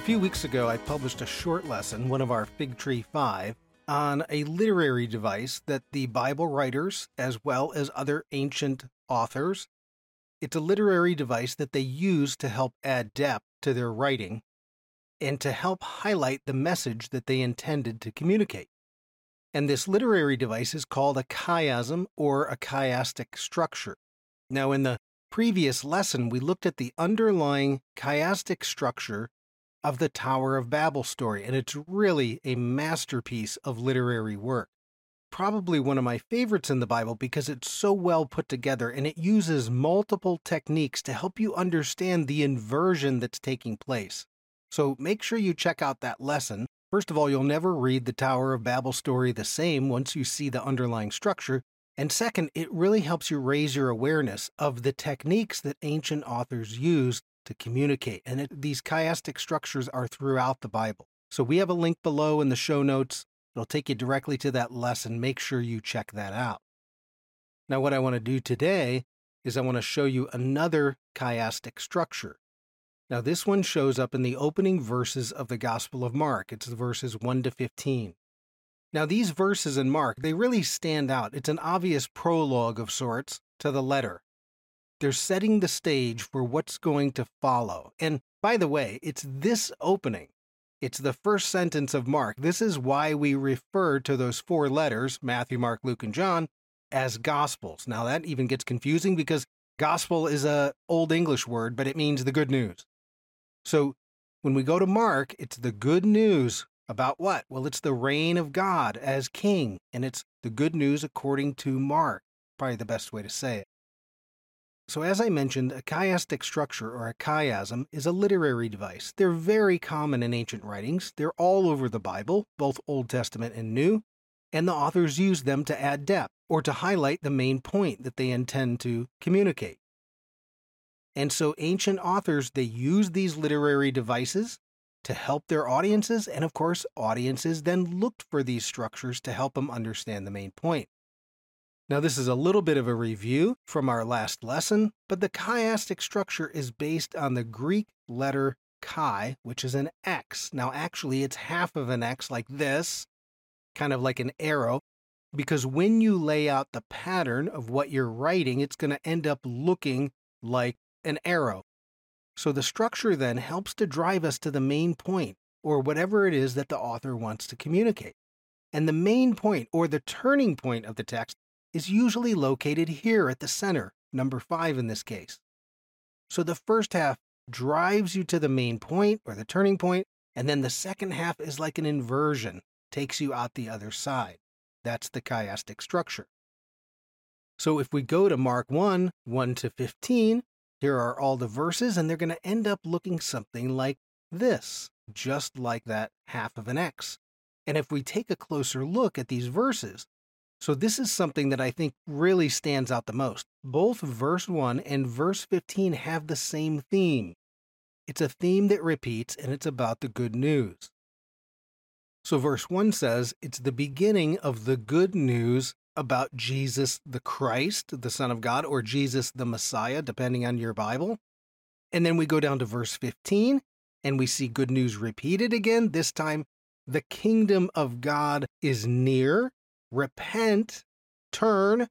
A few weeks ago, I published a short lesson, one of our Fig Tree Five, on a literary device that the Bible writers, as well as other ancient authors, it's a literary device that they use to help add depth to their writing and to help highlight the message that they intended to communicate. And this literary device is called a chiasm or a chiastic structure. Now, in the previous lesson, we looked at the underlying chiastic structure of the Tower of Babel story, and it's really a masterpiece of literary work. Probably one of my favorites in the Bible because it's so well put together and it uses multiple techniques to help you understand the inversion that's taking place. So make sure you check out that lesson. First of all, you'll never read the Tower of Babel story the same once you see the underlying structure. And second, it really helps you raise your awareness of the techniques that ancient authors used to communicate. And it, these chiastic structures are throughout the Bible. So we have a link below in the show notes. It'll take you directly to that lesson. Make sure you check that out. Now, what I want to do today is I want to show you another chiastic structure. Now, this one shows up in the opening verses of the Gospel of Mark. It's verses 1 to 15. Now, these verses in Mark, they really stand out. It's an obvious prologue of sorts to the letter. They're setting the stage for what's going to follow. And by the way, it's this opening. It's the first sentence of Mark. This is why we refer to those four letters, Matthew, Mark, Luke, and John, as gospels. Now that even gets confusing because gospel is a old English word, but it means the good news. So when we go to Mark, it's the good news about what? Well, it's the reign of God as king, and it's the good news according to Mark. Probably the best way to say it. So, as I mentioned, a chiastic structure or a chiasm is a literary device. They're very common in ancient writings. They're all over the Bible, both Old Testament and New, and the authors use them to add depth or to highlight the main point that they intend to communicate. And so ancient authors they use these literary devices to help their audiences and of course audiences then looked for these structures to help them understand the main point. Now, this is a little bit of a review from our last lesson, but the chiastic structure is based on the Greek letter chi, which is an X. Now, actually, it's half of an X like this, kind of like an arrow, because when you lay out the pattern of what you're writing, it's going to end up looking like an arrow. So the structure then helps to drive us to the main point, or whatever it is that the author wants to communicate. And the main point, or the turning point of the text, is usually located here at the center, number five in this case. So the first half drives you to the main point or the turning point, and then the second half is like an inversion, takes you out the other side. That's the chiastic structure. So if we go to Mark 1, 1 to 15, here are all the verses, and they're going to end up looking something like this, just like that half of an X. And if we take a closer look at these verses, so, this is something that I think really stands out the most. Both verse 1 and verse 15 have the same theme. It's a theme that repeats, and it's about the good news. So, verse 1 says it's the beginning of the good news about Jesus the Christ, the Son of God, or Jesus the Messiah, depending on your Bible. And then we go down to verse 15, and we see good news repeated again. This time, the kingdom of God is near repent, turn,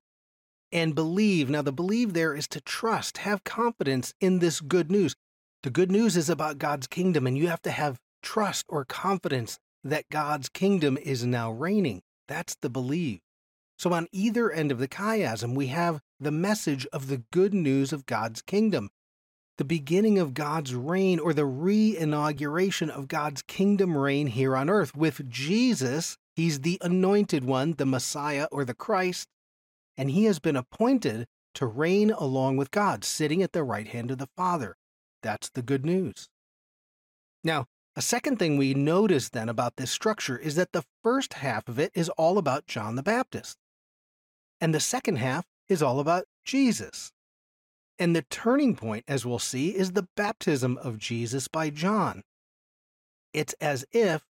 and believe. Now, the believe there is to trust, have confidence in this good news. The good news is about God's kingdom, and you have to have trust or confidence that God's kingdom is now reigning. That's the believe. So, on either end of the chiasm, we have the message of the good news of God's kingdom, the beginning of God's reign or the re inauguration of God's kingdom reign here on earth with Jesus He's the anointed one, the Messiah or the Christ, and he has been appointed to reign along with God, sitting at the right hand of the Father. That's the good news. Now, a second thing we notice then about this structure is that the first half of it is all about John the Baptist, and the second half is all about Jesus. And the turning point, as we'll see, is the baptism of Jesus by John. It's as if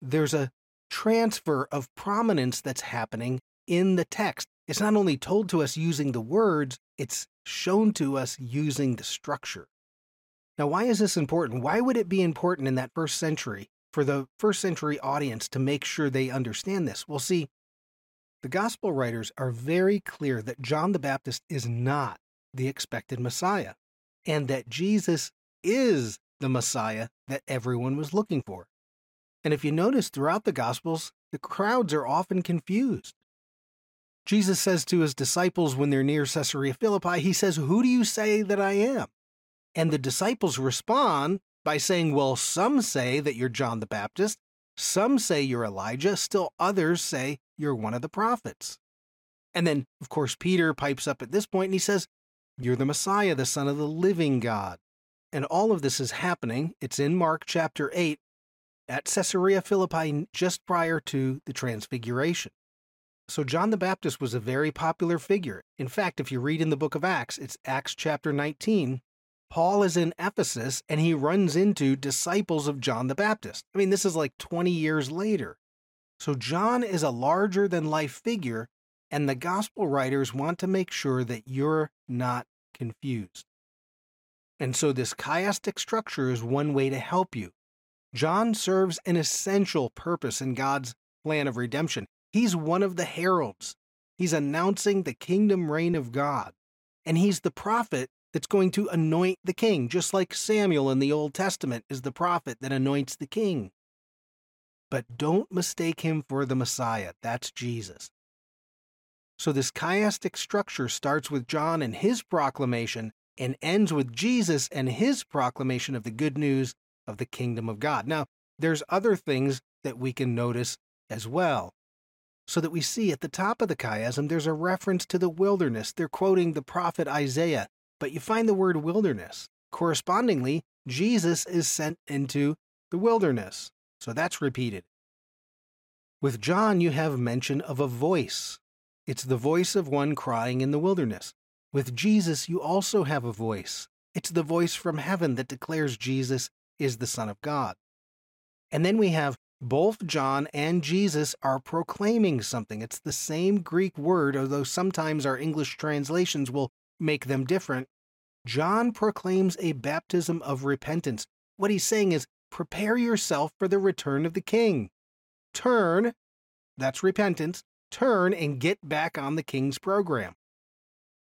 there's a transfer of prominence that's happening in the text. It's not only told to us using the words, it's shown to us using the structure. Now, why is this important? Why would it be important in that first century for the first century audience to make sure they understand this? Well, see, the gospel writers are very clear that John the Baptist is not the expected Messiah and that Jesus is the Messiah that everyone was looking for. And if you notice throughout the Gospels, the crowds are often confused. Jesus says to his disciples when they're near Caesarea Philippi, He says, Who do you say that I am? And the disciples respond by saying, Well, some say that you're John the Baptist, some say you're Elijah, still others say you're one of the prophets. And then, of course, Peter pipes up at this point and he says, You're the Messiah, the Son of the living God. And all of this is happening. It's in Mark chapter 8 at Caesarea Philippi just prior to the Transfiguration. So, John the Baptist was a very popular figure. In fact, if you read in the book of Acts, it's Acts chapter 19. Paul is in Ephesus and he runs into disciples of John the Baptist. I mean, this is like 20 years later. So, John is a larger than life figure, and the gospel writers want to make sure that you're not confused. And so, this chiastic structure is one way to help you. John serves an essential purpose in God's plan of redemption. He's one of the heralds. He's announcing the kingdom reign of God. And he's the prophet that's going to anoint the king, just like Samuel in the Old Testament is the prophet that anoints the king. But don't mistake him for the Messiah. That's Jesus. So this chiastic structure starts with John and his proclamation and ends with Jesus and his proclamation of the good news of the kingdom of God. Now, there's other things that we can notice as well. So that we see at the top of the chiasm, there's a reference to the wilderness. They're quoting the prophet Isaiah, but you find the word wilderness. Correspondingly, Jesus is sent into the wilderness. So that's repeated. With John, you have mention of a voice. It's the voice of one crying in the wilderness. With Jesus, you also have a voice. It's the voice from heaven that declares Jesus is the Son of God. And then we have both John and Jesus are proclaiming something. It's the same Greek word, although sometimes our English translations will make them different. John proclaims a baptism of repentance. What he's saying is, prepare yourself for the return of the king. Turn, that's repentance, turn and get back on the king's program.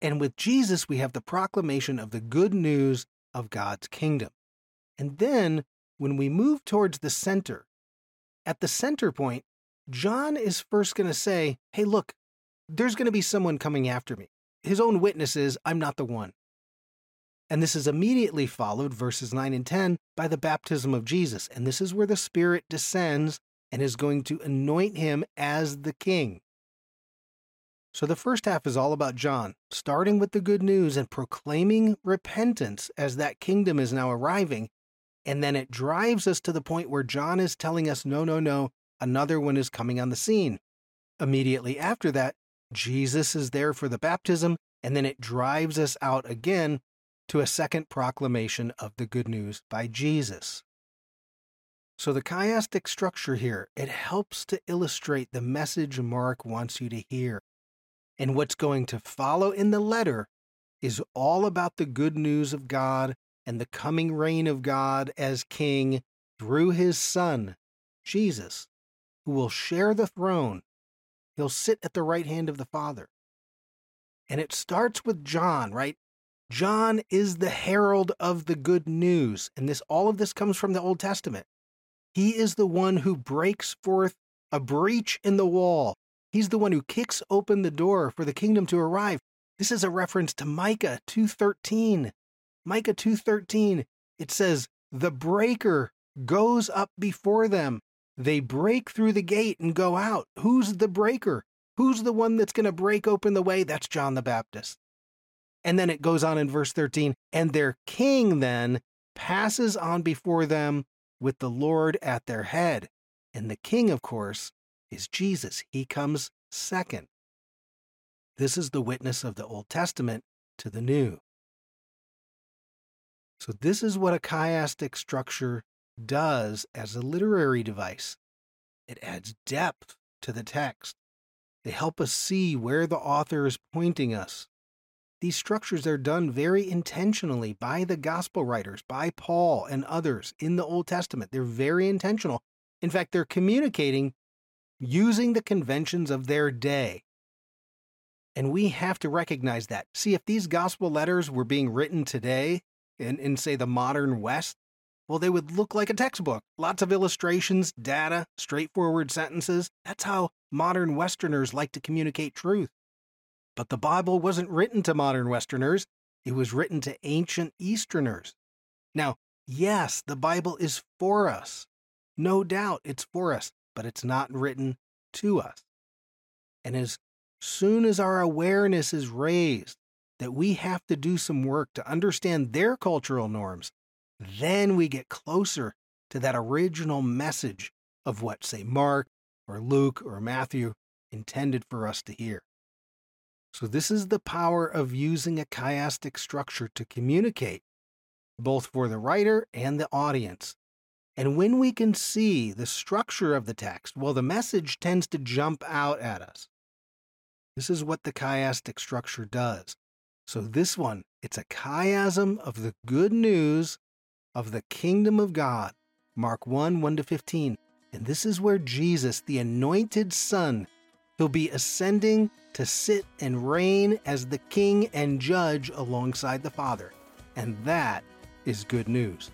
And with Jesus, we have the proclamation of the good news of God's kingdom. And then, when we move towards the center, at the center point, John is first going to say, Hey, look, there's going to be someone coming after me. His own witness is, I'm not the one. And this is immediately followed, verses 9 and 10, by the baptism of Jesus. And this is where the Spirit descends and is going to anoint him as the king. So the first half is all about John, starting with the good news and proclaiming repentance as that kingdom is now arriving. And then it drives us to the point where John is telling us, no, no, no, another one is coming on the scene. Immediately after that, Jesus is there for the baptism, and then it drives us out again to a second proclamation of the good news by Jesus. So the chiastic structure here, it helps to illustrate the message Mark wants you to hear. And what's going to follow in the letter is all about the good news of God and the coming reign of God as king through his son, Jesus, who will share the throne. He'll sit at the right hand of the Father. And it starts with John, right? John is the herald of the good news. And this all of this comes from the Old Testament. He is the one who breaks forth a breach in the wall He's the one who kicks open the door for the kingdom to arrive. This is a reference to Micah 2:13. Micah 2:13. It says, "The breaker goes up before them. They break through the gate and go out." Who's the breaker? Who's the one that's going to break open the way? That's John the Baptist. And then it goes on in verse 13, and their king then passes on before them with the Lord at their head. And the king, of course, is Jesus. He comes second. This is the witness of the Old Testament to the New. So, this is what a chiastic structure does as a literary device it adds depth to the text. They help us see where the author is pointing us. these structures are done very intentionally by the gospel writers, by Paul and others in the Old Testament. They're very intentional. In fact, they're communicating using the conventions of their day. And we have to recognize that. See, if these gospel letters were being written today in, in say, the modern West, well, they would look like a textbook. Lots of illustrations, data, straightforward sentences. That's how modern Westerners like to communicate truth. But the Bible wasn't written to modern Westerners, it was written to ancient Easterners. Now, yes, the Bible is for us. No doubt it's for us, but it's not written to us. And as soon as our awareness is raised that we have to do some work to understand their cultural norms, then we get closer to that original message of what, say, Mark or Luke or Matthew intended for us to hear. So, this is the power of using a chiastic structure to communicate, both for the writer and the audience. And when we can see the structure of the text, well, the message tends to jump out at us. This is what the chiastic structure does. So, this one, it's a chiasm of the good news of the kingdom of God. Mark 1 1 to 15. And this is where Jesus, the anointed Son, He'll be ascending to sit and reign as the king and judge alongside the Father. And that is good news.